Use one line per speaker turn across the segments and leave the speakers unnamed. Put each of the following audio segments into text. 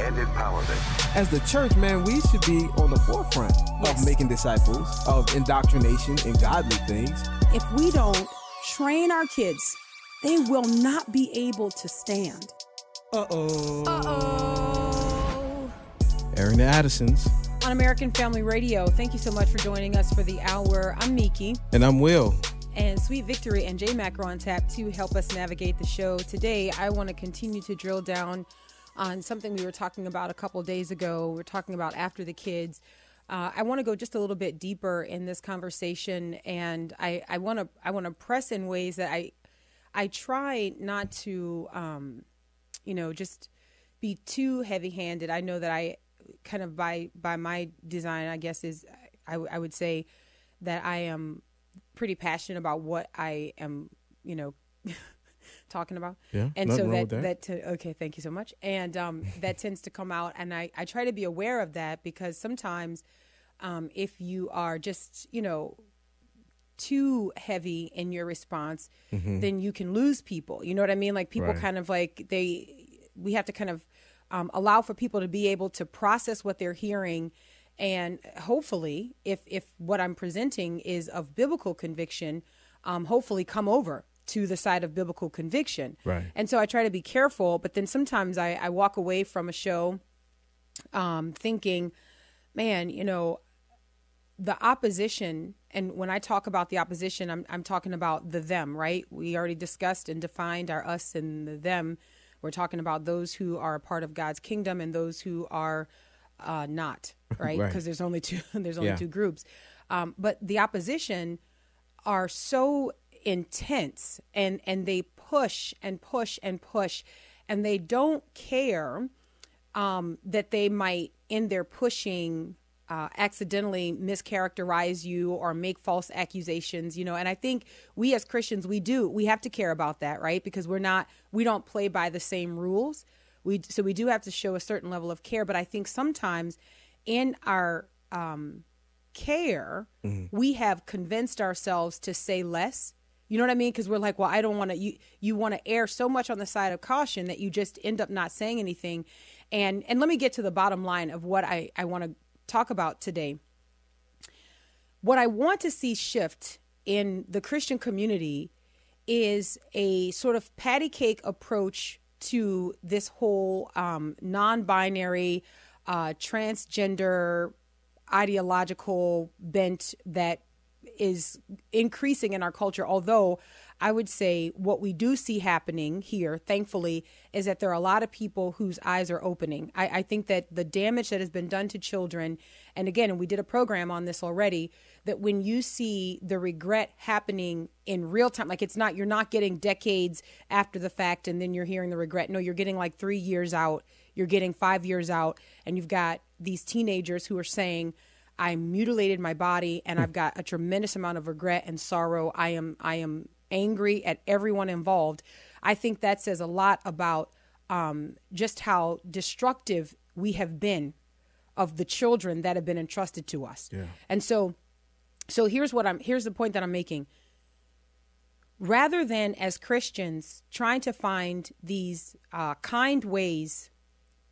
and empowerment.
As the church, man, we should be on the forefront
Yes.
of making disciples, of indoctrination and godly things.
If we don't train our kids, they will not be able to stand.
Uh-oh.
Uh-oh.
Airing the Addisons.
On American Family Radio, thank you so much for joining us for the hour. I'm Miki.
And I'm Will.
And Sweet Victory and J Mac are on tap to help us navigate the show. Today, I want to continue to drill down on something we were talking about a couple days ago. We're talking about after the kids. Uh, I want to go just a little bit deeper in this conversation, and I, I want to I want to press in ways that I I try not to um, you know just be too heavy handed. I know that I kind of by by my design, I guess is I, I would say that I am pretty passionate about what I am, you know, talking about.
Yeah,
And so that
that.
that t- okay, thank you so much. And um, that tends to come out, and I I try to be aware of that because sometimes, um, if you are just you know too heavy in your response, then you can lose people. You know what I mean? Like people
Mm-hmm. Right.
kind of like they we have to kind of um, allow for people to be able to process what they're hearing and hopefully if if what i'm presenting is of biblical conviction um, hopefully come over to the side of biblical conviction
Right.
and so i try to be careful but then sometimes i, I walk away from a show um, thinking man you know the opposition and when i talk about the opposition I'm, I'm talking about the them right we already discussed and defined our us and the them we're talking about those who are a part of god's kingdom and those who are uh, not right
Right.
because there's only two there's only
Yeah.
two groups um, but the opposition are so intense and and they push and push and push and they don't care um, that they might in their pushing uh, accidentally mischaracterize you or make false accusations you know? And i think we as christians we do we have to care about that right? Because we're not we don't play by the same rules. We so we do have to show a certain level of care but i think sometimes in our um, care we have convinced ourselves to say less you know what i mean? Because we're like well i don't want to you you want to err so much on the side of caution that you just end up not saying anything. And and let me get to the bottom line of what i i want to talk about today. What i want to see shift in the christian community is a sort of patty cake approach to this whole um, non-binary uh, transgender ideological bent that is increasing in our culture although i would say what we do see happening here thankfully is that there are a lot of people whose eyes are opening. I, I think that the damage that has been done to children and again and we did a program on this already that when you see the regret happening in real time like it's not you're not getting decades after the fact and then you're hearing the regret. No you're getting like three years out. You're getting five years out and you've got these teenagers who are saying i mutilated my body and i've got a tremendous amount of regret and sorrow. I am i am angry at everyone involved. I think that says a lot about um, just how destructive we have been of the children that have been entrusted to us.
Yeah.
and so so here's what i'm here's the point that i'm making. Rather than as christians trying to find these uh, kind ways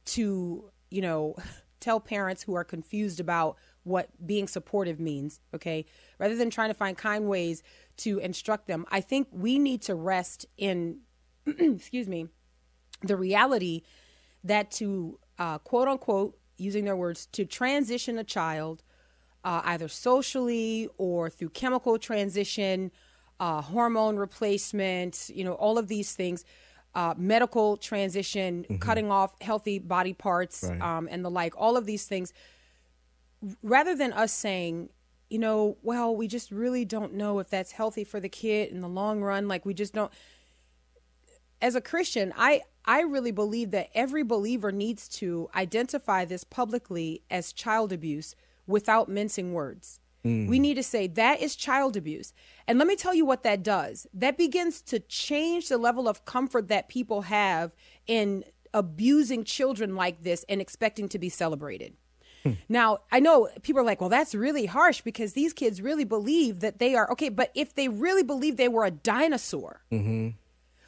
to you know tell parents who are confused about what being supportive means okay rather than trying to find kind ways to instruct them i think we need to rest in excuse me the reality that to uh, quote unquote using their words to transition a child uh, either socially or through chemical transition uh, hormone replacement you know all of these things uh, medical transition cutting off healthy body parts
Right.
um, and the like all of these things rather than us saying you know well we just really don't know if that's healthy for the kid in the long run like we just don't as a Christian, I I really believe that every believer needs to identify this publicly as child abuse without mincing words. Mm. We need to say that is child abuse. And let me tell you what that does. That begins to change the level of comfort that people have in abusing children like this and expecting to be celebrated. Hmm. Now, I know people are like, well, that's really harsh because these kids really believe that they are okay. But if they really believe they were a dinosaur, mm-hmm.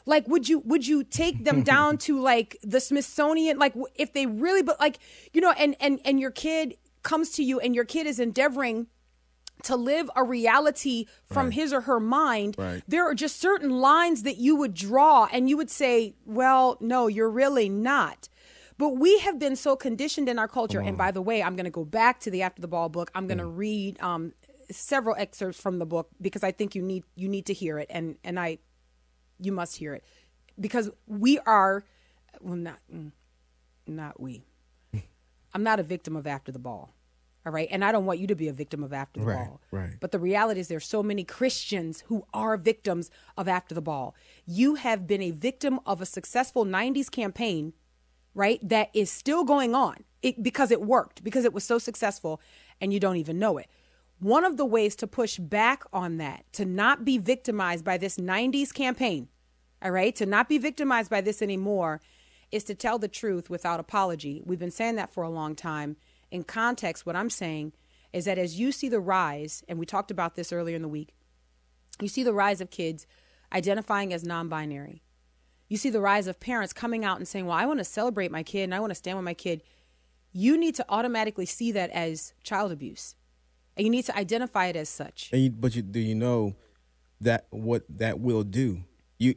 like, would you would you take them down to like the Smithsonian? Like, if they really, but like, you know, and and and your kid comes to you and your kid is endeavoring to live a reality from right. his or her mind, right. there are just certain lines that you would draw and you would say, well, no, you're really not. But we have been so conditioned in our culture. And by the way, I'm going to go back to the After the Ball book. I'm going to mm. read um, several excerpts from the book because I think you need you need to hear it, and and I, you must hear it, because we are, well, not mm, not we. I'm not a victim of After the Ball. All right. And I don't want you to be a victim of after the
right,
ball.
Right.
But the reality is there's so many Christians who are victims of after the ball. You have been a victim of a successful 90s campaign, right? That is still going on it, because it worked, because it was so successful and you don't even know it. One of the ways to push back on that, to not be victimized by this 90s campaign, all right, to not be victimized by this anymore, is to tell the truth without apology. We've been saying that for a long time in context, what I'm saying is that as you see the rise, and we talked about this earlier in the week, you see the rise of kids identifying as non binary. You see the rise of parents coming out and saying, Well, I want to celebrate my kid and I want to stand with my kid. You need to automatically see that as child abuse. And you need to identify it as such.
You, but you, do you know that what that will do? You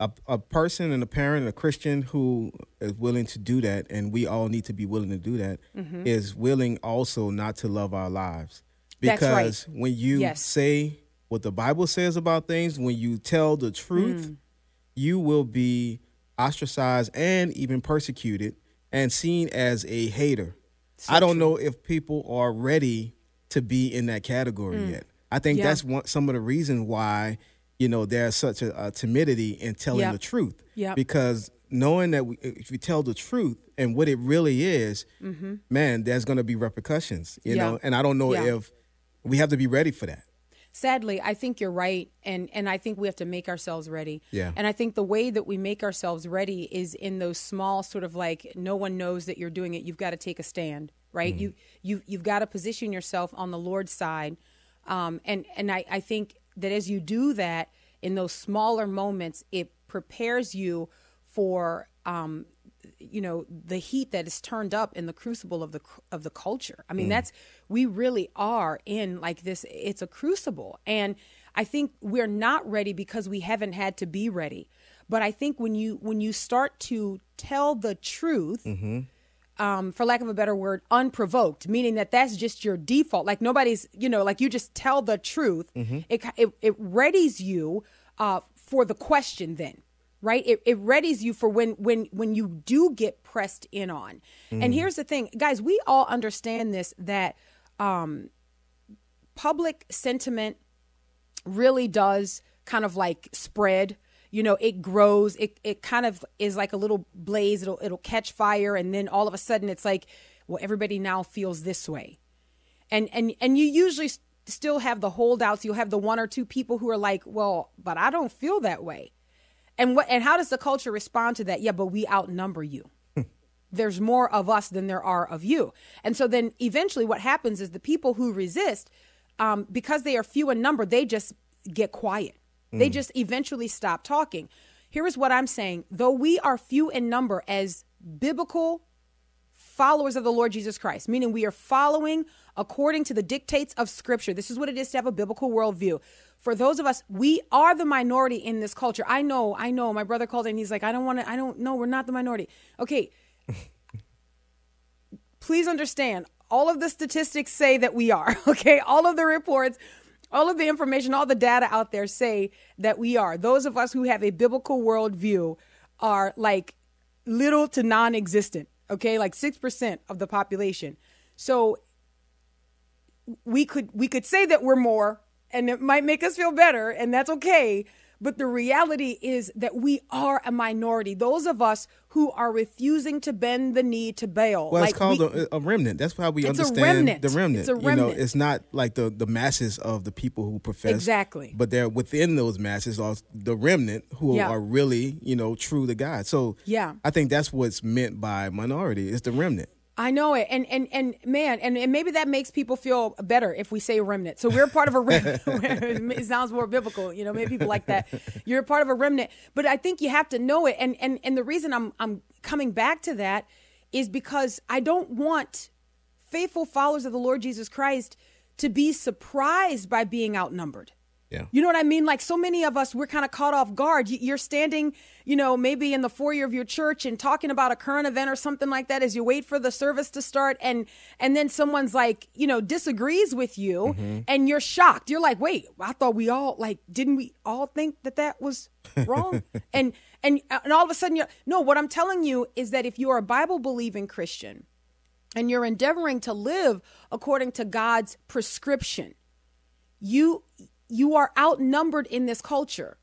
a, a person and a parent and a Christian who is willing to do that, and we all need to be willing to do that, mm-hmm. is willing also not to love our lives. Because
right.
when you
yes.
say what the Bible says about things, when you tell the truth, mm. You will be ostracized and even persecuted and seen as a hater. So I don't true. know if people are ready to be in that category mm. yet. I think yeah. that's one, some of the reasons why you know there's such a, a timidity in telling yep. the truth
yep.
because knowing that we, if you tell the truth and what it really is mm-hmm. man there's going to be repercussions you know and i don't know if we have to be ready for that
sadly i think you're right and and i think we have to make ourselves ready.
Yeah.
And i think the way that we make ourselves ready is in those small sort of like no one knows that you're doing it you've got to take a stand right? Mm-hmm. you you you've got to position yourself on the lord's side. Um, and and I, I think that as you do that in those smaller moments, it prepares you for um, you know the heat that is turned up in the crucible of the of the culture. I mean, mm. that's we really are in like this. It's a crucible, and I think we're not ready because we haven't had to be ready. But I think when you when you start to tell the truth. Mm-hmm um, for lack of a better word, unprovoked, meaning that that's just your default. Like nobody's, you know, like you just tell the truth. Mm-hmm. It, it, it readies you uh, for the question then, right? It, it readies you for when when when you do get pressed in on. Mm. And here's the thing, guys, we all understand this that um, public sentiment really does kind of like spread. You know it grows. It it kind of is like a little blaze. It'll it'll catch fire. And then all of a sudden it's like well everybody now feels this way. And and and you usually still have the holdouts. You'll have the one or two people who are like well but I don't feel that way and what and how does the culture respond to that yeah but we outnumber you there's more of us than there are of you and so then eventually what happens is the people who resist um, because they are few in number they just get quiet they mm. just eventually stop talking. Here is what I'm saying. Though we are few in number as biblical followers of the Lord Jesus Christ, meaning we are following according to the dictates of Scripture. This is what it is to have a biblical worldview. For those of us, we are the minority in this culture. I know, I know. My brother called and he's like, I don't want to, I don't know, we're not the minority. Okay. Please understand, all of the statistics say that we are, okay? All of the reports all of the information, all the data out there say that we are. Those of us who have a biblical worldview are like little to non existent, okay? Like 6% of the population. So we could we could say that we're more and it might make us feel better and that's okay But the reality is that we are a minority. Those of us who are refusing to bend the knee to Baal.
Well,
like
it's called
we-
a, a remnant. That's how we understand
remnant.
the remnant.
It's a
You know,
remnant.
it's not like the the masses of the people who profess
Exactly.
but they're within those masses are the remnant who
Yeah.
are really you know true to God. So
Yeah.
I think that's what's meant by minority. It's the remnant.
I know it, and and and man, and, and maybe that makes people feel better if we say remnant. So we're part of a remnant. it sounds more biblical, you know. Maybe people like that. You're a part of a remnant, but I think you have to know it. And and and the reason I'm I'm coming back to that is because I don't want faithful followers of the Lord Jesus Christ to be surprised by being outnumbered.
Yeah.
You know what I mean? Like so many of us, we're kind of caught off guard. You- You're standing, you know, maybe in the foyer of your church and talking about a current event or something like that as you wait for the service to start, and and then someone's like, you know, disagrees with you, mm-hmm. and you're shocked. You're like, wait, I thought we all like, didn't we all think that that was wrong? and and and all of a sudden, you're no. What I'm telling you is that if you are a Bible believing Christian and you're endeavoring to live according to God's prescription, you you are outnumbered in this culture.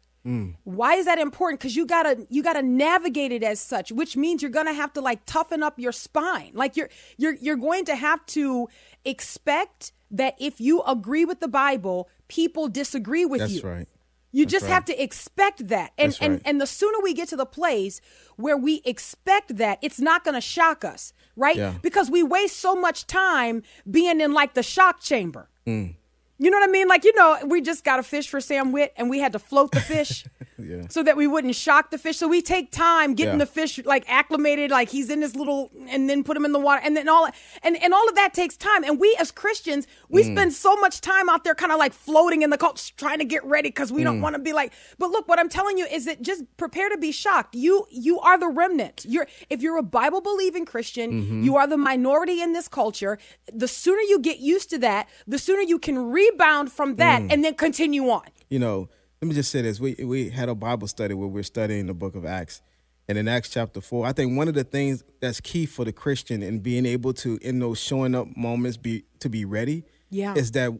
Why is that important? Because you gotta you gotta navigate it as such, which means you're gonna have to like toughen up your spine. Like you're you're you're going to have to expect that if you agree with the Bible, people disagree with
That's
you.
right.
You
That's
just
right.
have to expect that. And and and the sooner we get to the place where we expect that, it's not going to shock us, right?
Yeah.
Because we waste so much time being in like the shock chamber.
Mm.
You know what I mean? Like, you know, we just got a fish for Sam Witt and we had to float the fish
Yeah.
so that we wouldn't shock the fish. So we take time getting
Yeah.
the fish like acclimated, like he's in this little, and then put him in the water. And then all, and, and all of that takes time. And we as Christians, we
Mm.
spend so much time out there kind of like floating in the culture, trying to get ready because we
Mm.
don't want to be like, but look, what I'm telling you is that just prepare to be shocked. You, you are the remnant. You're, if you're a Bible believing Christian,
Mm-hmm.
you are the minority in this culture. The sooner you get used to that, the sooner you can rebound from that
Mm.
and then continue on.
you know, let me just say this. We we had a Bible study where we're studying the book of Acts. And in Acts chapter four, I think one of the things that's key for the Christian in being able to, in those showing up moments, be to be ready,
Yeah.
is that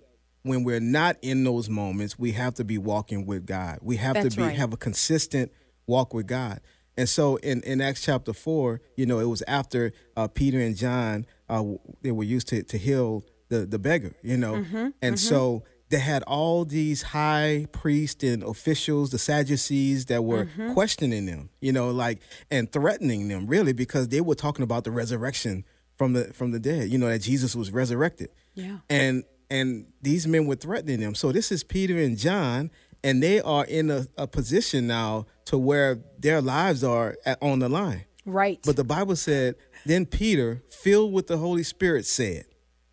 when we're not in those moments, we have to be walking with God. We have
That's
to be
right.
have a consistent walk with God. And so in, in Acts chapter four, you know, it was after uh, Peter and John uh, they were used to to heal the the beggar, you know,
Mm-hmm,
and so they had all these high priests and officials, the Sadducees, that were
Mm-hmm.
questioning them, you know, like and threatening them, really, because they were talking about the resurrection from the from the dead, you know, that Jesus was resurrected.
Yeah.
And and these men were threatening them. So this is Peter and John, and they are in a, a position now to where their lives are at, on the line.
Right.
But the Bible said, then Peter, filled with the Holy Spirit, said.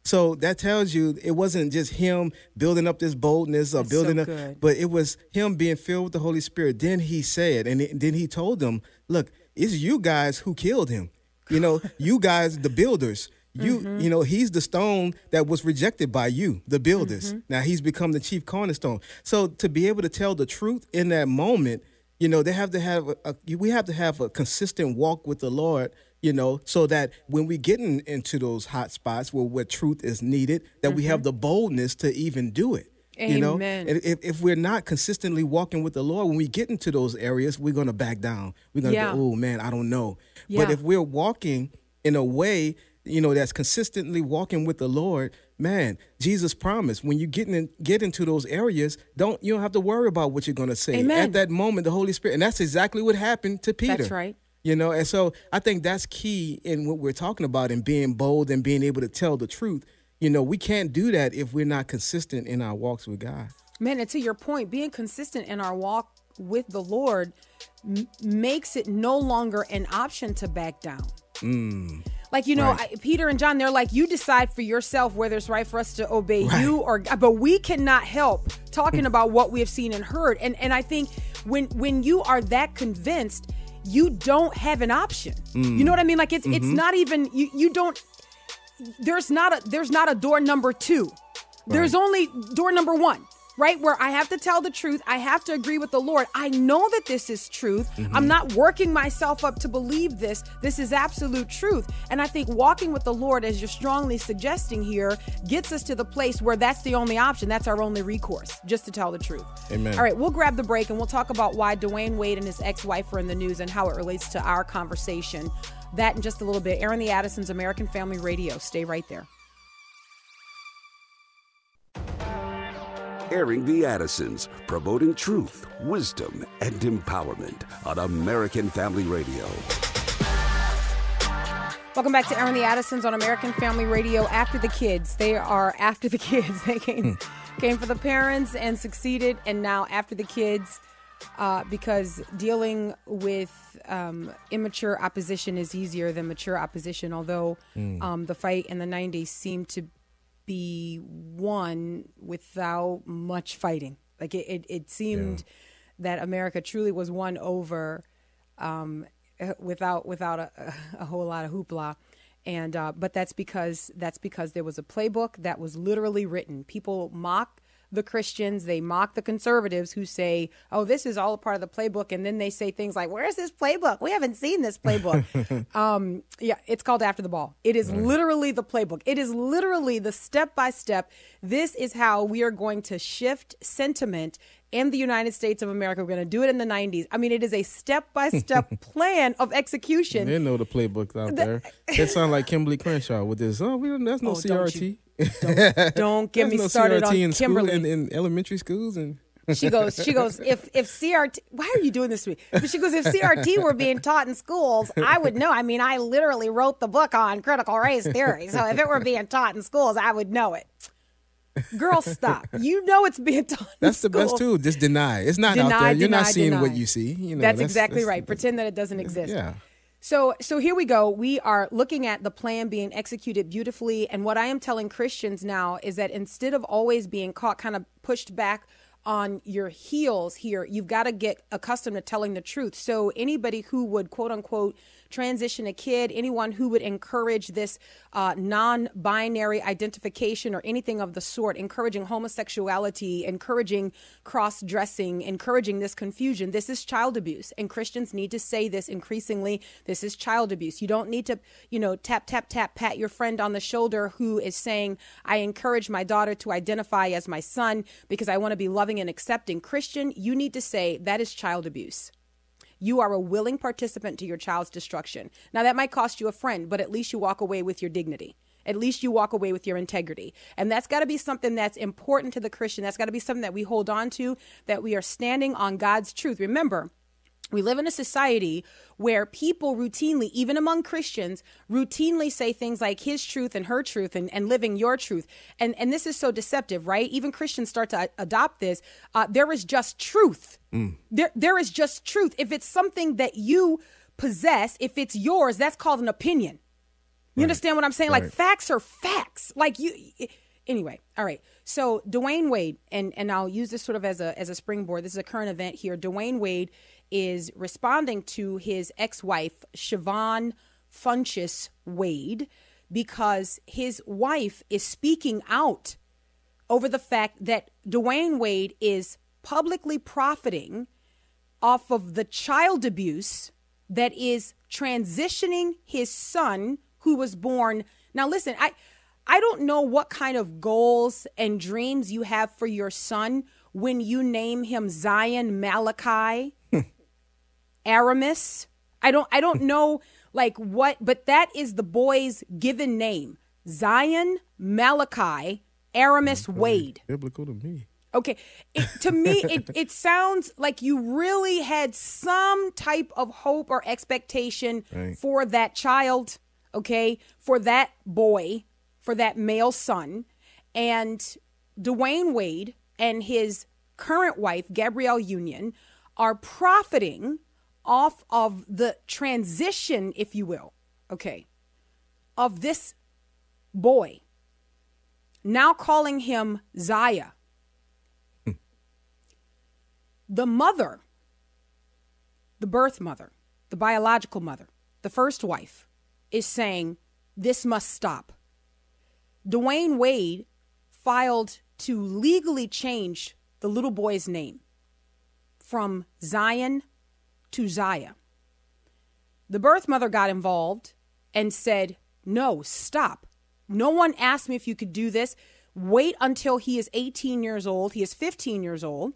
So that tells you it wasn't just him building up this boldness or
That's so
building up, but it was him being filled with the Holy Spirit. Then he said, and then he told them, "Look, it's you guys who killed him. You know, you guys, the builders. You,
Mm-hmm.
you know, he's the stone that was rejected by you, the builders.
Mm-hmm.
Now he's become the chief cornerstone. So to be able to tell the truth in that moment, you know, they have to have a, a we have to have a consistent walk with the Lord. You know, so that when we get in, into those hot spots where, where truth is needed, that we have the boldness to even do it. You know,
Mm-hmm. Amen.
and if, if we're not consistently walking with the Lord, when we get into those areas, we're gonna back down. We're gonna
Yeah.
go, oh man, I don't know.
Yeah.
But if we're walking in a way, you know, that's consistently walking with the Lord, man, Jesus promised when you get in get into those areas, don't you don't have to worry about what you're gonna say.
Amen.
At that moment, the Holy Spirit, and that's exactly what happened to Peter.
That's right.
You know, and so I think that's key in what we're talking about and being bold and being able to tell the truth. You know, we can't do that if we're not consistent in our walks with God.
Man, and to your point, being consistent in our walk with the Lord m- makes it no longer an option to back down. Like you know,
Mm. Right.
I, Peter and John, they're like, you decide for yourself whether it's right for us to obey
Right.
you or. But we cannot help talking about what we have seen and heard. And and I think when when you are that convinced, you don't have an option.
Mm.
You know what I mean? Like it's
Mm-hmm.
it's not even you you don't. There's not a there's not a door number two. There's only door number one. Right? Where I have to tell the truth. I have to agree with the Lord. I know that this is truth.
Mm-hmm.
I'm not working myself up to believe this. This is absolute truth. And I think walking with the Lord, as you're strongly suggesting here, gets us to the place where that's the only option. That's our only recourse, just to tell the truth.
Amen.
All right, we'll grab the break and we'll talk about why Dwyane Wade and his ex wife are in the news and how it relates to our conversation. That in just a little bit. Airing the Addisons, American Family Radio. Stay right there.
Airing the Addisons, promoting truth, wisdom, and empowerment on American Family Radio.
Welcome back to Airing the Addisons on American Family Radio. After the kids, they are after the kids. They came came for the parents and succeeded, and now after the kids, uh, because dealing with um, immature opposition is easier than mature opposition. Although um, the fight in the '90s seemed to be won without much fighting. Like it, it, it seemed that America truly was won over um, without without a, a whole lot of hoopla. And uh, but that's because that's because there was a playbook that was literally written. People mock the Christians, they mock the conservatives who say, "Oh, this is all a part of the playbook," and then they say things like, "Where's this playbook? We haven't seen this playbook." um, yeah, it's called After the Ball. It is literally the playbook. It is literally the step by step. This is how we are going to shift sentiment in the United States of America. We're going to do it in the 90s. I mean, it is a step by step plan of execution.
They know the playbook out there. It sound like Kimberlé Crenshaw with this. Oh, we don't, that's no
Oh,
CRT.
Don't, don't get me
no
started
CRT
on
in Kimberlé. in, in elementary schools and
She goes, she goes, if if CRT why are you doing this to me? But she goes, if CRT were being taught in schools, I would know. I mean, I literally wrote the book on critical race theory. So if it were being taught in schools, I would know it. Girl, stop. You know it's being taught in
that's the best
schools.
too. Just deny. It's not out there. You're not
deny,
seeing what you see. You know,
that's, exactly right.
that's-
Pretend that it doesn't exist.
Yeah.
So so here we go. We are looking at the plan being executed beautifully and what I am telling Christians now is that instead of always being caught kind of pushed back on your heels here, you've got to get accustomed to telling the truth. So anybody who would quote unquote transition a kid, anyone who would encourage this uh, non-binary identification or anything of the sort, encouraging homosexuality, encouraging cross-dressing, encouraging this confusion, this is child abuse. And Christians need to say this increasingly. This is child abuse. You don't need to, you know, tap, tap, tap, pat your friend on the shoulder who is saying, I encourage my daughter to identify as my son because I want to be loving and accepting. Christian, you need to say that is child abuse. You are a willing participant to your child's destruction. Now, that might cost you a friend, but at least you walk away with your dignity. At least you walk away with your integrity. And that's got to be something that's important to the Christian. That's got to be something that we hold on to, that we are standing on God's truth. Remember, we live in a society where people routinely, even among Christians, routinely say things like his truth and her truth and, and living your truth. And, and this is so deceptive, right? Even Christians start to adopt this. Uh, there is just truth. There, there is just truth. If it's something that you possess, if it's yours, that's called an opinion. You understand what I'm saying? Like facts are facts. Like you. Anyway, all right. So Dwyane Wade, and and I'll use this sort of as a as a springboard. This is a current event here. Dwyane Wade is responding to his ex-wife Siohvaughn Funches Wade because his wife is speaking out over the fact that Dwyane Wade is publicly profiting off of the child abuse that is transitioning his son who was born now listen i i don't know what kind of goals and dreams you have for your son when you name him zion malachi airamis i don't i don't know like what but that is the boy's given name zion malachi airamis wade
Biblical to me.
Okay. It, to me, it, it sounds like you really had some type of hope or expectation
Right.
for that child, okay, for that boy, for that male son. And Dwyane Wade and his current wife, Gabrielle Union, are profiting off of the transition, if you will, okay, of this boy. Now calling him Zaya hmm. the mother, the birth mother, the biological mother, the first wife, is saying this must stop. Dwyane Wade filed to legally change the little boy's name from Zion to Zaya. The birth mother got involved and said, No, stop. No one asked me if you could do this. Wait until he is 18 years old. He is 15 years old.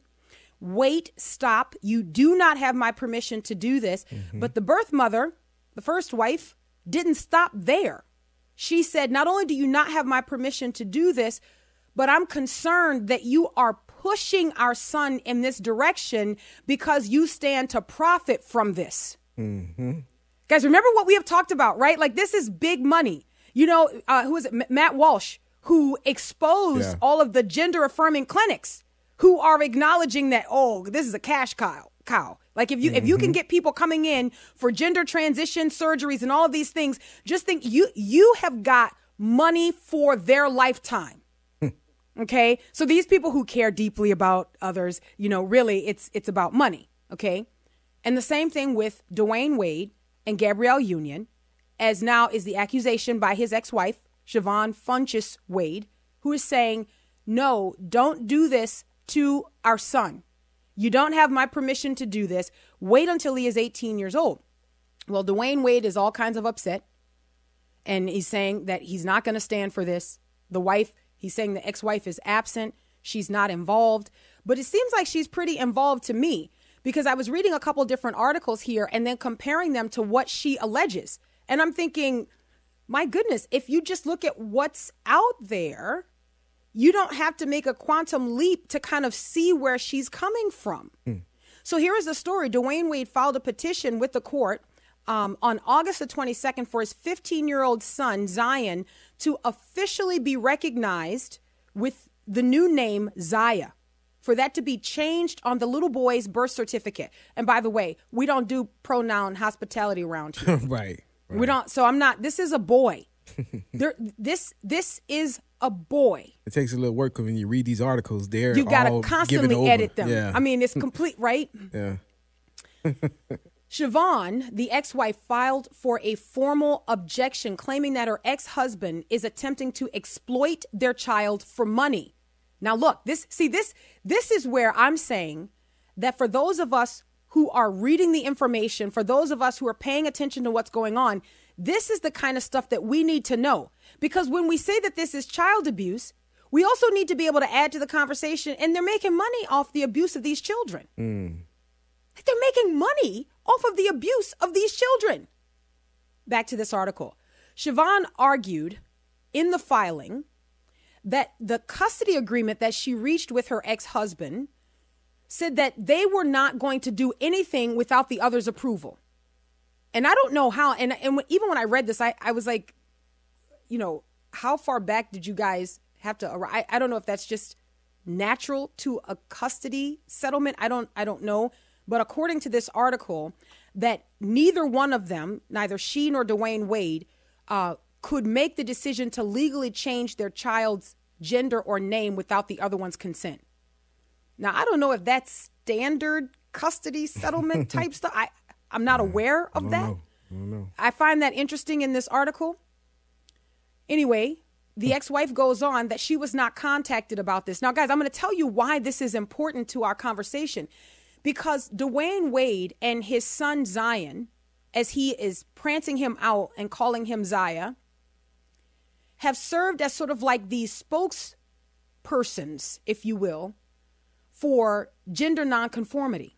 Wait, stop. You do not have my permission to do this. Mm-hmm. But the birth mother, the first wife, didn't stop there. She said, Not only do you not have my permission to do this, but I'm concerned that you are pushing our son in this direction because you stand to profit from this. Guys, remember what we have talked about, right? Like, this is big money. You know, uh, who is it? M- Matt Walsh, who exposed
Yeah.
all of the gender affirming clinics who are acknowledging that, oh, this is a cash cow. Cow. Like, if you if you can mm-hmm. get people coming in for gender transition surgeries and all of these things, just think you you have got money for their lifetime. Hmm. Okay. So these people who care deeply about others, you know, really it's it's about money. Okay. And the same thing with Dwyane Wade and Gabrielle Union, as now is the accusation by his ex-wife, Siohvaughn Funches Wade, who is saying, No, don't do this to our son. You don't have my permission to do this. Wait until he is 18 years old. Well, Dwyane Wade is all kinds of upset and he's saying that he's not going to stand for this. The wife, he's saying the ex wife is absent, she's not involved. But it seems like she's pretty involved to me because I was reading a couple different articles here and then comparing them to what she alleges. And I'm thinking, my goodness, if you just look at what's out there, you don't have to make a quantum leap to kind of see where she's coming from. So here is the story. Dwyane Wade filed a petition with the court um, on August the 22nd for his 15 year old son, Zion, to officially be recognized with the new name Zaya. For that to be changed on the little boy's birth certificate. And by the way, we don't do pronoun hospitality around here.
right.
We don't. So I'm not. This is a boy. there. This. This is a boy.
It takes a little work because when you read these articles. They're
You
gotta
constantly edit them.
Yeah.
I mean, it's complete, right?
yeah.
Siohvaughn, the ex wife, filed for a formal objection claiming that her ex husband is attempting to exploit their child for money. Now, look, this, see, this, this is where I'm saying that for those of us who are reading the information, for those of us who are paying attention to what's going on, this is the kind of stuff that we need to know. Because when we say that this is child abuse, we also need to be able to add to the conversation, and they're making money off the abuse of these children. Like they're making money off of the abuse of these children. Back to this article. Siohvaughn argued in the filing that the custody agreement that she reached with her ex husband said that they were not going to do anything without the other's approval. And I don't know how, and, and even when I read this, I, I was like, you know, how far back did you guys have to arrive? I, I don't know if that's just natural to a custody settlement. I don't I don't know. But according to this article, that neither one of them, neither she nor Dwyane Wade, uh, could make the decision to legally change their child's gender or name without the other one's consent. Now I don't know if that's standard custody settlement type stuff. I I'm not aware of that. I find that interesting in this article. Anyway, the ex wife goes on that she was not contacted about this. Now, guys, I'm going to tell you why this is important to our conversation. Because Dwyane Wade and his son Zion, as he is prancing him out and calling him Zaya, have served as sort of like these spokespersons, if you will, for gender nonconformity.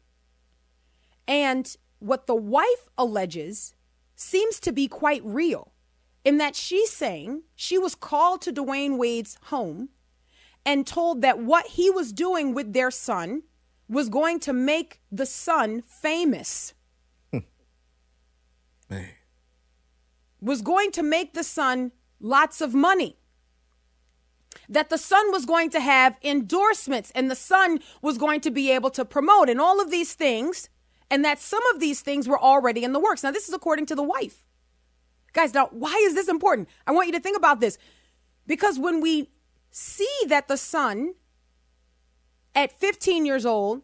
And what the wife alleges seems to be quite real in that she's saying she was called to Dwyane Wade's home and told that what he was doing with their son was going to make the son famous.
Man.
Was going to make the son lots of money. That the son was going to have endorsements and the son was going to be able to promote and all of these things, and that some of these things were already in the works. Now, this is according to the wife. Guys, now, why is this important? I want you to think about this. Because when we see that the son at 15 years old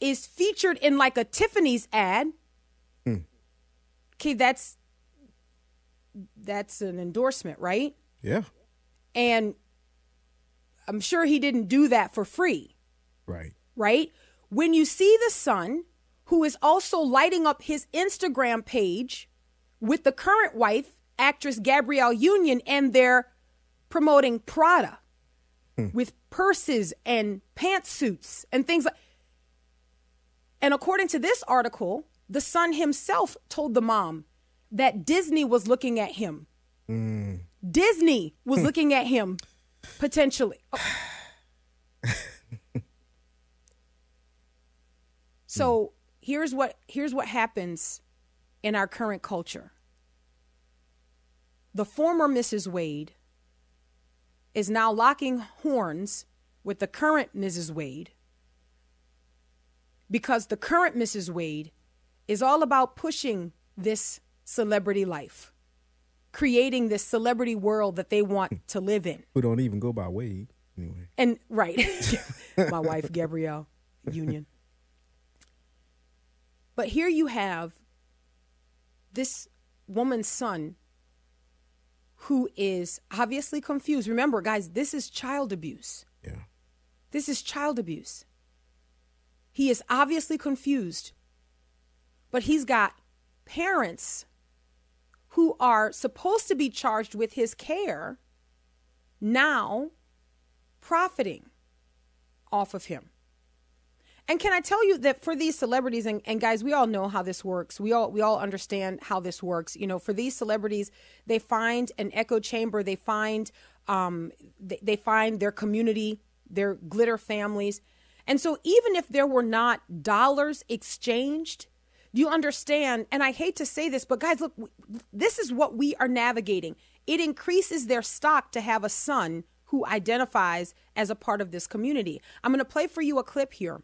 is featured in like a Tiffany's ad, hmm. okay, that's that's an endorsement, right?
Yeah.
And I'm sure he didn't do that for free.
Right.
right? When you see the son who is also lighting up his Instagram page with the current wife, actress Gabrielle Union, and they're promoting Prada hmm. with purses and pantsuits and things like and according to this article, the son himself told the mom that Disney was looking at him. Hmm. Disney was hmm. looking at him potentially. Oh. so here's what here's what happens in our current culture. The former Mrs. Wade is now locking horns with the current Mrs. Wade because the current Mrs. Wade is all about pushing this celebrity life, creating this celebrity world that they want to live in.
Who don't even go by Wade anyway.
And right, my wife Gabrielle Union. But here you have this woman's son who is obviously confused. Remember, guys, this is child abuse.
Yeah.
This is child abuse. He is obviously confused, but he's got parents who are supposed to be charged with his care now profiting off of him. And can I tell you that for these celebrities and, and guys, we all know how this works. We all we all understand how this works. You know, for these celebrities, they find an echo chamber. They find um, they, they find their community, their glitter families, and so even if there were not dollars exchanged, you understand? And I hate to say this, but guys, look, this is what we are navigating. It increases their stock to have a son who identifies as a part of this community. I'm going to play for you a clip here.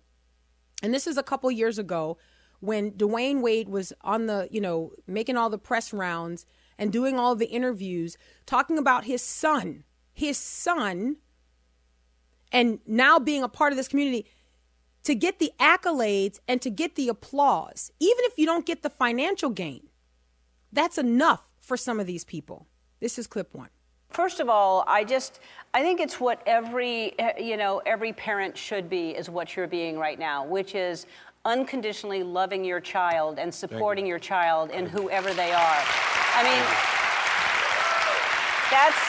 And this is a couple years ago when Dwyane Wade was on the, you know, making all the press rounds and doing all the interviews, talking about his son, his son, and now being a part of this community to get the accolades and to get the applause, even if you don't get the financial gain. That's enough for some of these people. This is clip one.
First of all, I just I think it's what every eh, you know every parent should be is what you're being right now, which is unconditionally loving your child and supporting your child in whoever they are. I mean, that's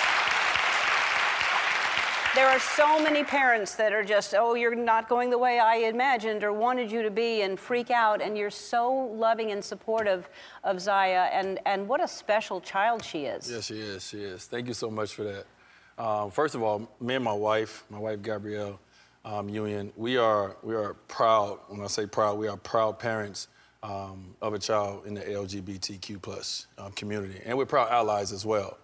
there are so many parents that are just, oh, you're not going the way I imagined or wanted you to be and freak out. And you're so loving and supportive of Zaya. And, and what a special child she is.
Yes, she is. She is. Thank you so much for that. Um, first of all, me and my wife, my wife Gabrielle um, Union, we are we are proud. When I say proud, we are proud parents um, of a child in the LGBTQ plus um, community, and we're proud allies as well.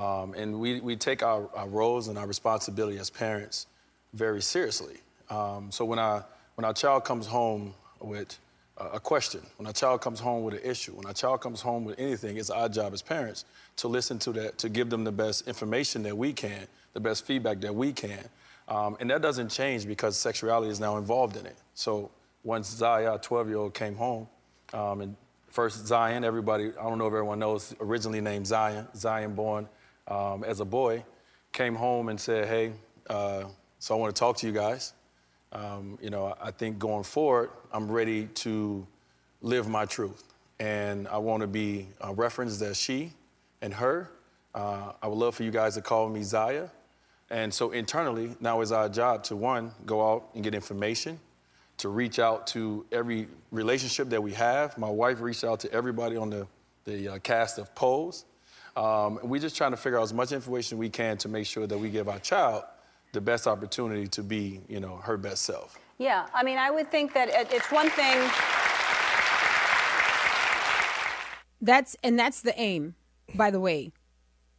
Um, and we, we take our, our roles and our responsibility as parents very seriously. Um, so when, I, when our child comes home with a, question, when our child comes home with an issue, when our child comes home with anything, it's our job as parents to listen to that, to give them the best information that we can, the best feedback that we can. Um, and that doesn't change because sexuality is now involved in it. So once Zaya, 12 year old, came home, um, and first Zion, everybody, I don't know if everyone knows, originally named Zion, Zion born um, as a boy, came home and said, hey, uh, so I want to talk to you guys. Um, you know, I think going forward, I'm ready to live my truth. And I want to be uh, referenced as she and her. Uh, I would love for you guys to call me Zaya. And so internally, now is our job to one, go out and get information, to reach out to every relationship that we have. My wife reached out to everybody on the, the uh, cast of Pose. Um, we're just trying to figure out as much information we can to make sure that we give our child the best opportunity to be, you know, her best self.
Yeah, I mean, I would think that it- it's one thing.
That's and that's the aim, by the way.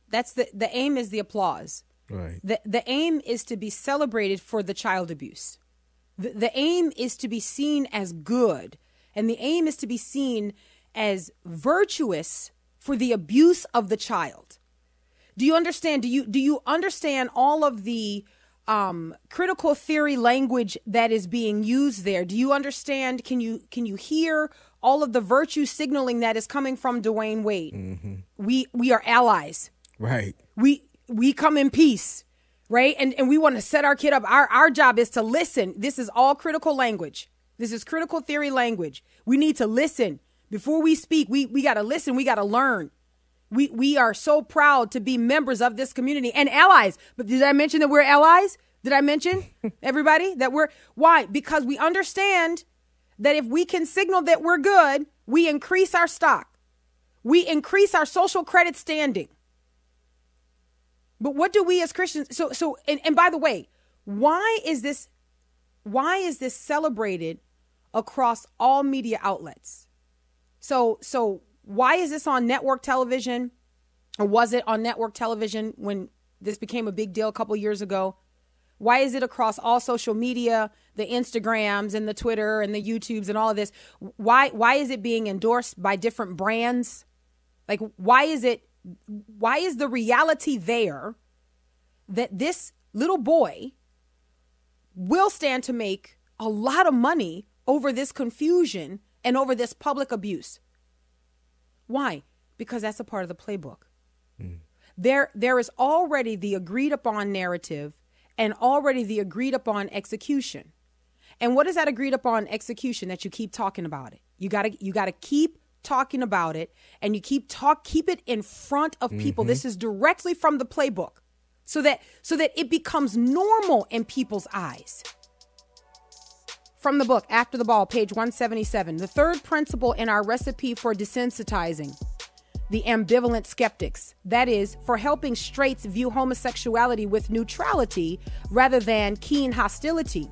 That's the the aim is the applause.
Right.
The the aim is to be celebrated for the child abuse. The the aim is to be seen as good, and the aim is to be seen as virtuous for the abuse of the child. Do you understand? Do you do you understand all of the um, critical theory language that is being used there? Do you understand? Can you can you hear all of the virtue signaling that is coming from Dwyane Wade? We we are allies.
Right.
We we come in peace. right? And and we want to set our kid up. Our our job is to listen. This is all critical language. This is critical theory language. We need to listen before we speak. We we got to listen. We got to learn. We we are so proud to be members of this community and allies. But did I mention that we're allies? Did I mention everybody that we're why? Because we understand that if we can signal that we're good, we increase our stock. We increase our social credit standing. But what do we as Christians so so and, and by the way, why is this why is this celebrated across all media outlets? So so why is this on network television? Or was it on network television when this became a big deal a couple years ago? Why is it across all social media, the Instagrams and the Twitter and the YouTubes and all of this? Why why is it being endorsed by different brands? Like why is it why is the reality there that this little boy will stand to make a lot of money over this confusion and over this public abuse? Why? Because that's a part of the playbook. Mm. There there is already the agreed upon narrative and already the agreed upon execution. And what is that agreed upon execution that you keep talking about it? You got to you got to keep talking about it and you keep talk keep it in front of people. Mm-hmm. This is directly from the playbook. So that so that it becomes normal in people's eyes. From the book After the Ball, page 177. The third principle in our recipe for desensitizing the ambivalent skeptics. That is, for helping straights view homosexuality with neutrality rather than keen hostility.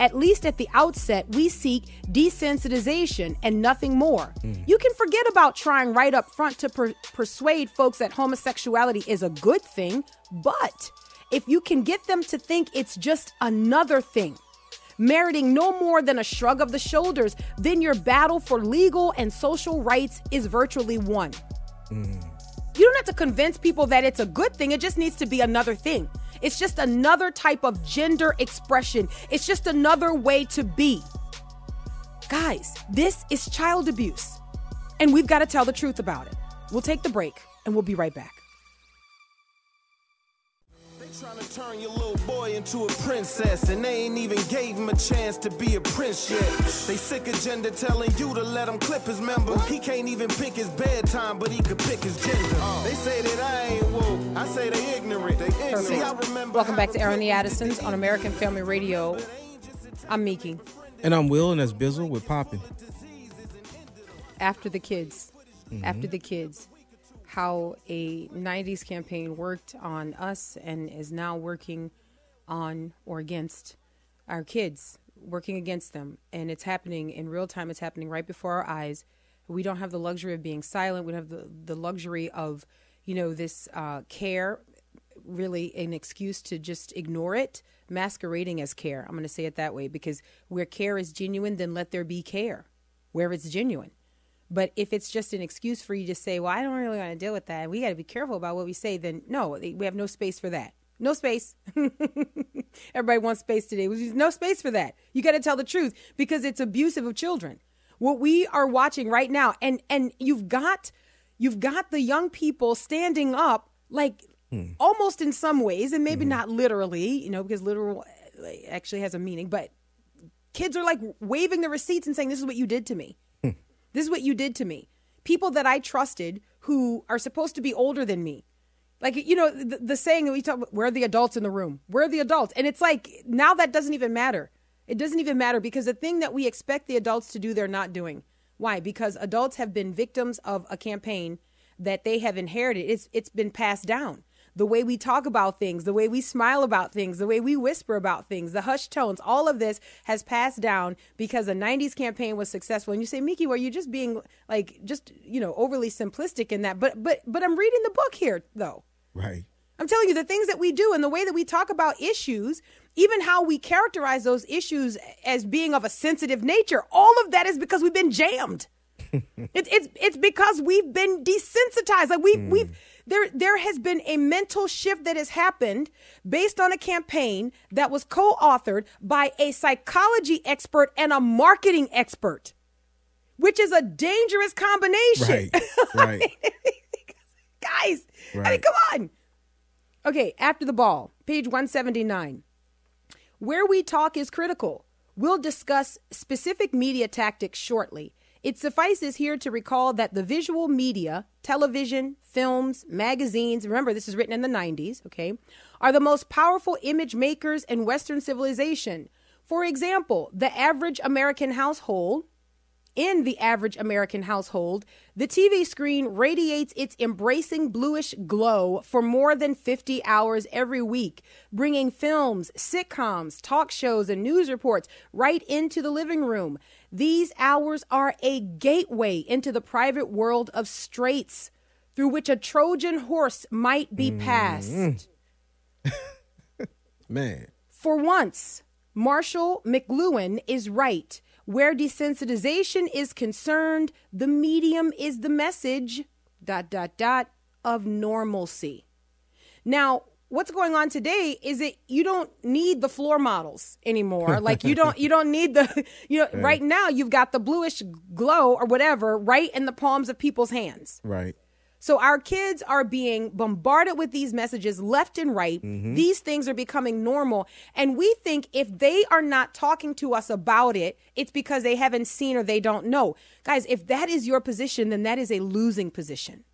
At least at the outset, we seek desensitization and nothing more. Mm. You can forget about trying right up front to per- persuade folks that homosexuality is a good thing, but if you can get them to think it's just another thing, meriting no more than a shrug of the shoulders, then your battle for legal and social rights is virtually won. Mm. You don't have to convince people that it's a good thing. It just needs to be another thing. It's just another type of gender expression. It's just another way to be. Guys, this is child abuse. And we've got to tell the truth about it. We'll take the break and we'll be right back.
Trying to turn your little boy into a princess, and they ain't even gave him a chance to be a prince yet. They sick agenda telling you to let him clip his member. He can't even pick his bedtime, but he could pick his gender. They say that I ain't woke. I say they ignorant. They ignorant. See, I remember
Welcome back to Airing the Addisons on American Family Radio. I'm Miki.
And I'm Will, and that's Bizzle with Poppin'.
After the kids. Mm-hmm. After the kids how a 90s campaign worked on us and is now working on or against our kids, working against them. And it's happening in real time, it's happening right before our eyes. We don't have the luxury of being silent, we don't have the, the luxury of, you know, this uh, care, really an excuse to just ignore it, masquerading as care. I'm going to say it that way because where care is genuine, then let there be care where it's genuine. But if it's just an excuse for you to say, well, I don't really want to deal with that, and we got to be careful about what we say, then no, we have no space for that. No space. Everybody wants space today. No space for that. You got to tell the truth because it's abusive of children. What we are watching right now, and and you've got you've got the young people standing up like hmm. almost in some ways, and maybe hmm. not literally, you know, because literal actually has a meaning, but kids are like waving the receipts and saying, "This is what you did to me." This is what you did to me. People that I trusted who are supposed to be older than me. Like, you know, the, the saying that we talk about, where are the adults in the room? Where are the adults? And it's like, now that doesn't even matter. It doesn't even matter because the thing that we expect the adults to do, they're not doing. Why? Because adults have been victims of a campaign that they have inherited. It's, it's been passed down the way we talk about things, the way we smile about things, the way we whisper about things, the hushed tones, all of this has passed down because the 90s campaign was successful. And you say, Miki, were you just being like, just, you know, overly simplistic in that? But, but, but I'm reading the book here, though.
Right.
I'm telling you, the things that we do and the way that we talk about issues, even how we characterize those issues as being of a sensitive nature, all of that is because we've been jammed. it's it's it's because we've been desensitized. Like we've mm. we've there there has been a mental shift that has happened based on a campaign that was co-authored by a psychology expert and a marketing expert, which is a dangerous combination.
Right. Right.
Guys, right. I mean, come on. Okay, after the ball, page 179. Where we talk is critical. We'll discuss specific media tactics shortly. It suffices here to recall that the visual media, television, films, magazines, remember this is written in the 90s, okay, are the most powerful image makers in Western civilization. For example, the average American household in the average American household, the TV screen radiates its embracing bluish glow for more than 50 hours every week, bringing films, sitcoms, talk shows, and news reports right into the living room. These hours are a gateway into the private world of straights through which a Trojan horse might be mm. passed.
Man.
For once, Marshall McLuhan is right. Where desensitization is concerned, the medium is the message, dot, dot, dot, of normalcy. Now, what's going on today is that you don't need the floor models anymore. Like you don't you don't need the you know right now you've got the bluish glow or whatever right in the palms of people's hands.
Right.
So our kids are being bombarded with these messages left and right. Mm-hmm. These things are becoming normal. And we think if they are not talking to us about it, it's because they haven't seen or they don't know. Guys, if that is your position, then that is a losing position.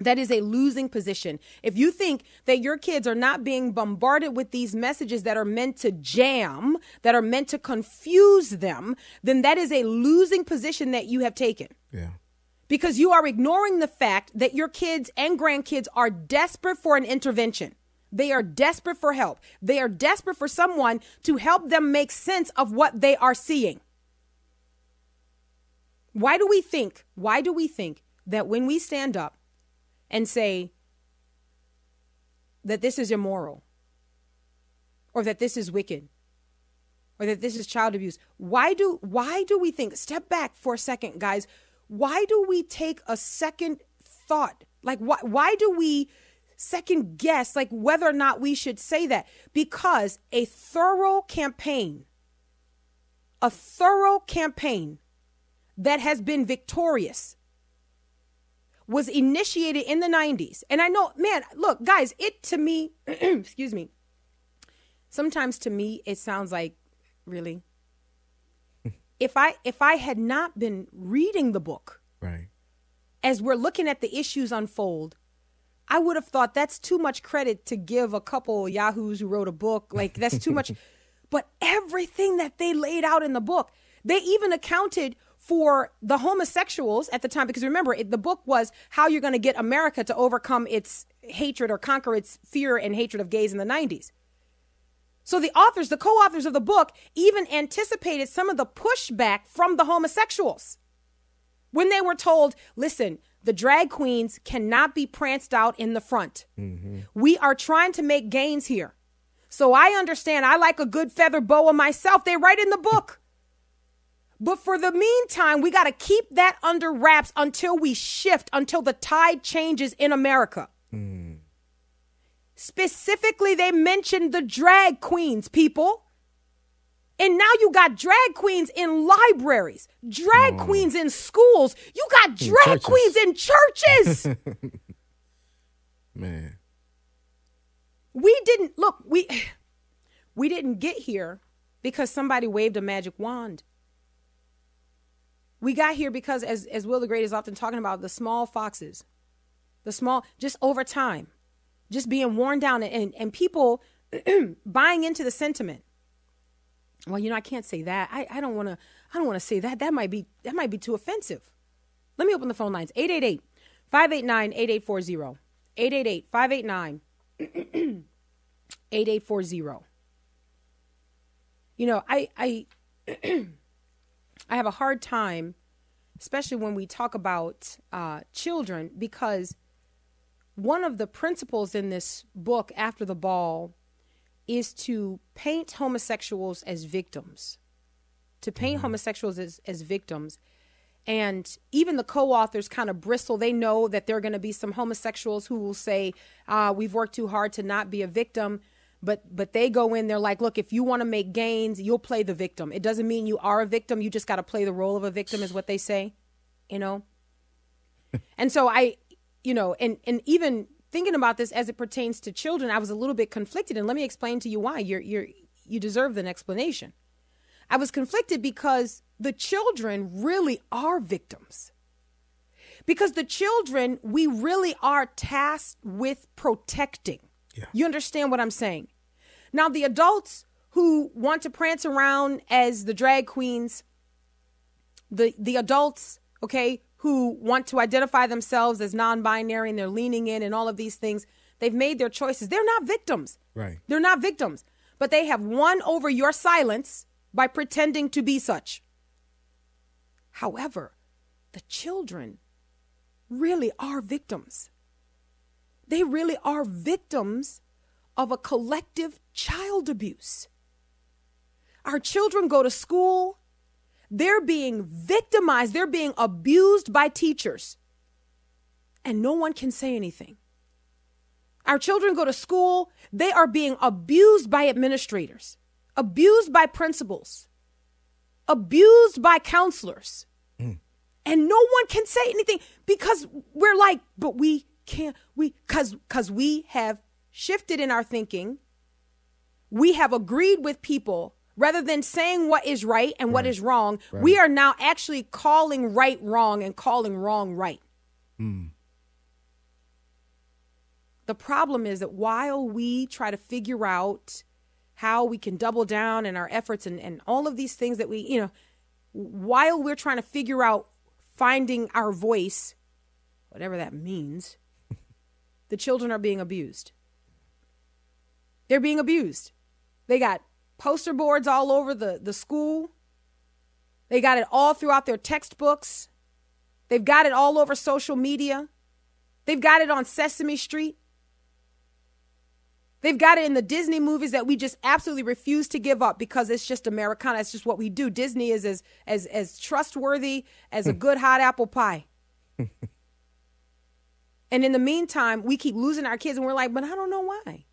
That is a losing position. If you think that your kids are not being bombarded with these messages that are meant to jam, that are meant to confuse them, then that is a losing position that you have taken
Yeah.
Because you are ignoring the fact that your kids and grandkids are desperate for an intervention. They are desperate for help. They are desperate for someone to help them make sense of what they are seeing. Why do we think, why do we think that when we stand up and say that this is immoral or that this is wicked or that this is child abuse, why do why do we think step back for a second guys, why do we take a second thought? Like why why do we second guess like whether or not we should say that? Because a thorough campaign a thorough campaign that has been victorious was initiated in the 90s. And I know, man, look, guys, it to me, excuse me, sometimes to me it sounds like really if I if I had not been reading the book
Right.
as we're looking at the issues unfold, I would have thought that's too much credit to give a couple yahoos who wrote a book. Like that's too much. But everything that they laid out in the book, they even accounted for the homosexuals at the time because remember it, the book was how you're going to get America to overcome its hatred or conquer its fear and hatred of gays in the 90s. So the authors, the co-authors of the book even anticipated some of the pushback from the homosexuals when they were told, listen, the drag queens cannot be pranced out in the front. Mm-hmm. We are trying to make gains here. So I understand I like a good feather boa myself. They write in the book. But for the meantime, we got to keep that under wraps until we shift, until the tide changes in America. Specifically, they mentioned the drag queens, people. And now you got drag queens in libraries, drag oh. queens in schools. You got drag queens in churches.
Man.
we didn't look, we we didn't get here because somebody waved a magic wand. We got here because as as Will the Great is often talking about, the small foxes. The small just over time, just being worn down and, and, people buying into the sentiment. Well, you know, I can't say that. I, I don't wanna I don't wanna say that. That might be that might be too offensive. Let me open the phone lines. 888 589 8840. 888 589 8840. You know, I I I have a hard time, especially when we talk about uh, children, because one of the principles in this book, After the Ball, is to paint homosexuals as victims. To paint homosexuals as, as victims. And even the co authors kind of bristle. They know that there are going to be some homosexuals who will say, uh, We've worked too hard to not be a victim. But, but they go in, they're like, Look, if you want to make gains, you'll play the victim. It doesn't mean you are a victim. You just got to play the role of a victim, is what they say, you know? and so I, you know, and, and even thinking about this as it pertains to children, I was a little bit conflicted, and let me explain to you why. You're you're you deserve an explanation. I was conflicted because the children really are victims. Because the children, we really are tasked with protecting.
Yeah.
You understand what I'm saying? Now, the adults who want to prance around as the drag queens, the, the adults, okay, who want to identify themselves as non binary and they're leaning in and all of these things, they've made their choices. They're not victims.
Right.
They're not victims, but they have won over your silence by pretending to be such. However, the children really are victims. They really are victims of a collective child abuse. Our children go to school, they're being victimized, they're being abused by teachers, and no one can say anything. Our children go to school, they are being abused by administrators, abused by principals, abused by counselors. Mm. And no one can say anything because we're like, but we can't, we, cause, cause we have shifted in our thinking. We have agreed with people rather than saying what is right and what is wrong. We are now actually calling right wrong and calling wrong right. Hmm. The problem is that while we try to figure out how we can double down in our efforts and, and all of these things that we, you know, while we're trying to figure out finding our voice, whatever that means, the children are being abused. They're being abused. They got poster boards all over the, the school. They got it all throughout their textbooks. They've got it all over social media. They've got it on Sesame Street. They've got it in the Disney movies that we just absolutely refuse to give up because it's just Americana. It's just what we do. Disney is as as as trustworthy as a hmm. good hot apple pie. and in the meantime, we keep losing our kids and we're like, but I don't know why.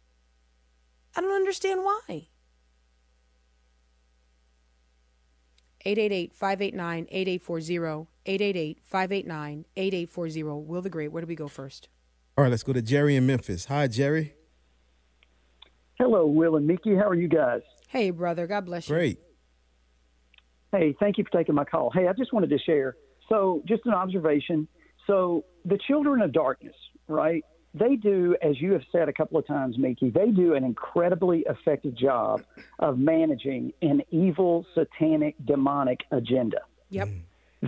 I don't understand why. 888-589-8840. 888-589-8840. Will the Great, where do we go first?
All right, let's go to Jerry in Memphis. Hi, Jerry.
Hello, Will and Mickey. How are you guys?
Hey, brother. God bless you.
Great.
Hey, thank you for taking my call. Hey, I just wanted to share. So, just an observation. So, the children of darkness, right? They do, as you have said a couple of times, Mickey, they do an incredibly effective job of managing an evil, satanic, demonic agenda.
Yep. Mm.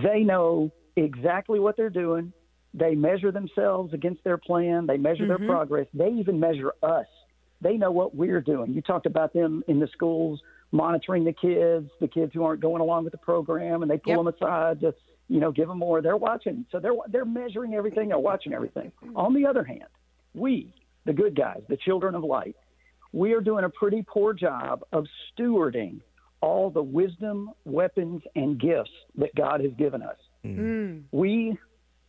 They know exactly what they're doing. They measure themselves against their plan. They measure their mm-hmm. progress. They even measure us. They know what we're doing. You talked about them in the schools monitoring the kids, the kids who aren't going along with the program, and they pull
Yep.
them aside to, you know, give them more. They're watching, so they're they're measuring everything. They're watching everything. On the other hand, we, the good guys, the children of light, we are doing a pretty poor job of stewarding all the wisdom, weapons, and gifts that God has given us. Mm. We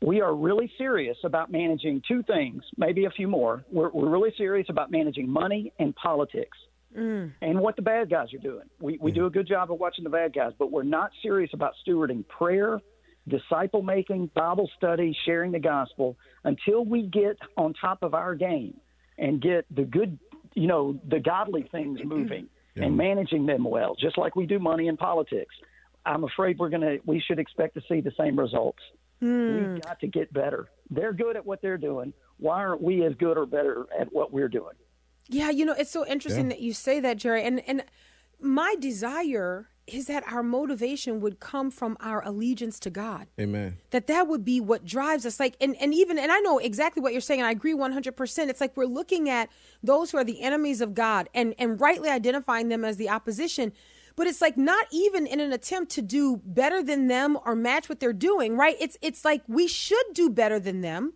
we are really serious about managing two things, maybe a few more. We're, we're really serious about managing money and politics mm. and what the bad guys are doing. We, we mm. do a good job of watching the bad guys, but we're not serious about stewarding prayer, disciple making, Bible study, sharing the gospel until we get on top of our game and get the good, you know, the godly things mm-hmm. moving and managing them well, just like we do money and politics. I'm afraid we're going to, we should expect to see the same results. We've hmm. got to get better. They're good at what they're doing. Why aren't we as good or better at what we're doing?
Yeah, you know, it's so interesting that you say that, Jerry. And and my desire is that our motivation would come from our allegiance to God.
Amen.
That that would be what drives us. Like, and, and even, and I know exactly what you're saying, and I agree 100%. It's like we're looking at those who are the enemies of God and, and rightly identifying them as the opposition. But it's like not even in an attempt to do better than them or match what they're doing, right? It's it's like we should do better than them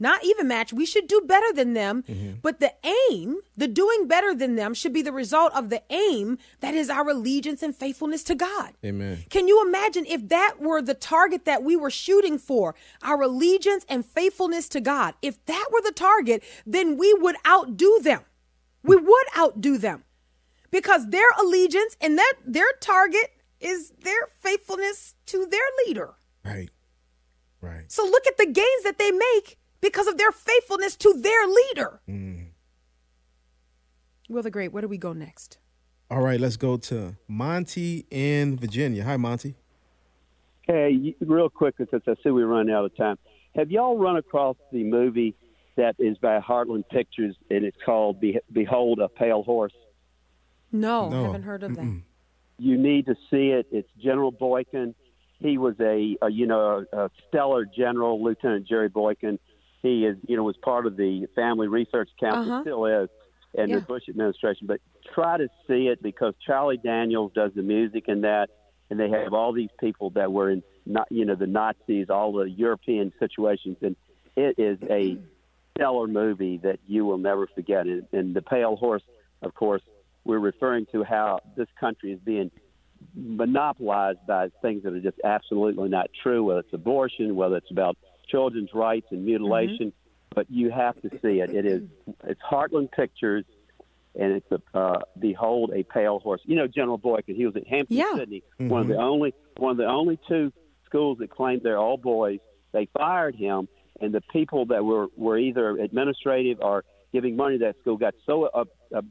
not even match. We should do better than them. Mm-hmm. But the aim, the doing better than them, should be the result of the aim that is our allegiance and faithfulness to God.
Amen.
Can you imagine if that were the target that we were shooting for, our allegiance and faithfulness to God? If that were the target, then we would outdo them. We would outdo them because their allegiance and that their target is their faithfulness to their leader.
Right. Right.
So look at the gains that they make because of their faithfulness to their leader. Mm. Will the Great, where do we go next?
All right, let's go to Monty in Virginia. Hi, Monty.
Hey, real quick, since I see we're running out of time, have y'all run across the movie that is by Heartland Pictures and it's called Be- Behold a Pale Horse?
No,
No.
haven't heard of that.
You need to see it. It's General Boykin. He was a, a you know a, a stellar general, Lieutenant Jerry Boykin. He is you know was part of the Family Research Council,
Uh-huh.
still is, in
Yeah.
the Bush administration. But try to see it because Charlie Daniels does the music in that, and they have all these people that were in not you know the Nazis, all the European situations, and it is a stellar movie that you will never forget. And, and the Pale Horse, of course, we're referring to how this country is being monopolized by things that are just absolutely not true, whether it's abortion, whether it's about children's rights and mutilation. But you have to see it. It is it's Heartland Pictures, and it's a uh, Behold a Pale Horse. You know General Boykin. He was at Hampden
Yeah.
Sydney, one of the only one of the only two schools that claimed they're all boys. They fired him, and the people that were were either administrative or giving money to that school got so uh, uh,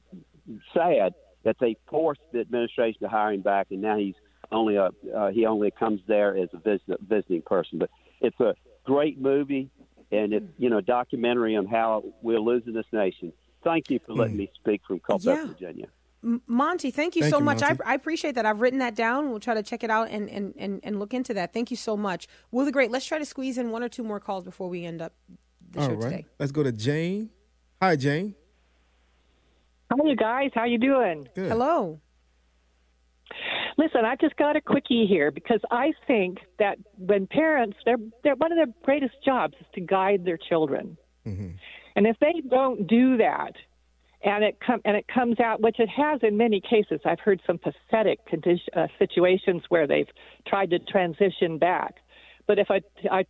sad that they forced the administration to hire him back, and now he's only a uh, he only comes there as a visit, visiting person. But it's a great movie, and it's you know a documentary on how we're losing this nation. Thank you for letting mm. me speak from Culpeper,
Yeah.
Virginia.
M- Monty, thank you
Thank
so
you,
much. I, I appreciate that. I've written that down. We'll try to check it out and, and, and, and look into that. Thank you so much. Will the Great, let's try to squeeze in one or two more calls before we end up the
All
show
right,
today.
let's go to Jane. Hi, Jane.
Hi, you guys. How are you doing?
Good.
Hello.
Listen, I just got a quickie here because I think that when parents, they're, they're one of their greatest jobs is to guide their children, and if they don't do that, and it com- and it comes out, which it has in many cases. I've heard some pathetic condition, uh, situations where they've tried to transition back, but if a, a,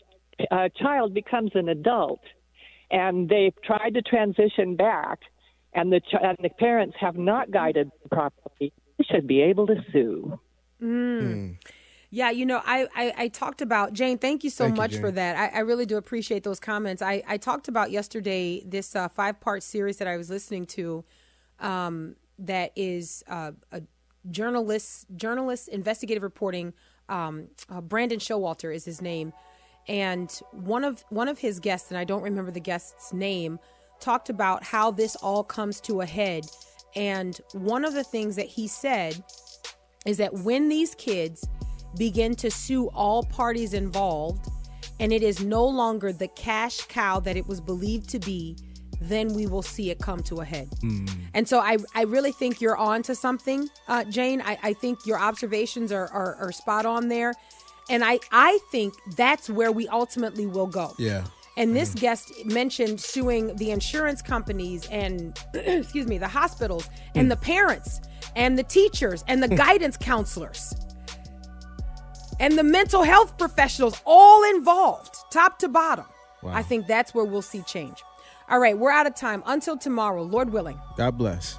a child becomes an adult and they've tried to transition back, and the ch- and the parents have not guided them properly, should be able to sue.
Yeah, you know, I, I, I talked about Jane. Thank you so
Thank you,
much for that. I, I really do appreciate those comments. I, I talked about yesterday this uh, five part series that I was listening to, um, that is uh, a journalist journalist investigative reporting. Um, uh, Brandon Showalter is his name, and one of one of his guests, and I don't remember the guest's name, talked about how this all comes to a head. And one of the things that he said is that when these kids begin to sue all parties involved and it is no longer the cash cow that it was believed to be then we will see it come to a head. And so I, I really think you're on to something uh, jane. I, I think your observations are, are, are spot on there. And I, I think that's where we ultimately will go.
Yeah.
And this mm-hmm. guest mentioned suing the insurance companies and, excuse me, the hospitals and mm. the parents and the teachers and the mm. guidance counselors and the mental health professionals all involved, top to bottom. I think that's where we'll see change. All right, we're out of time. Until tomorrow, Lord willing.
God bless.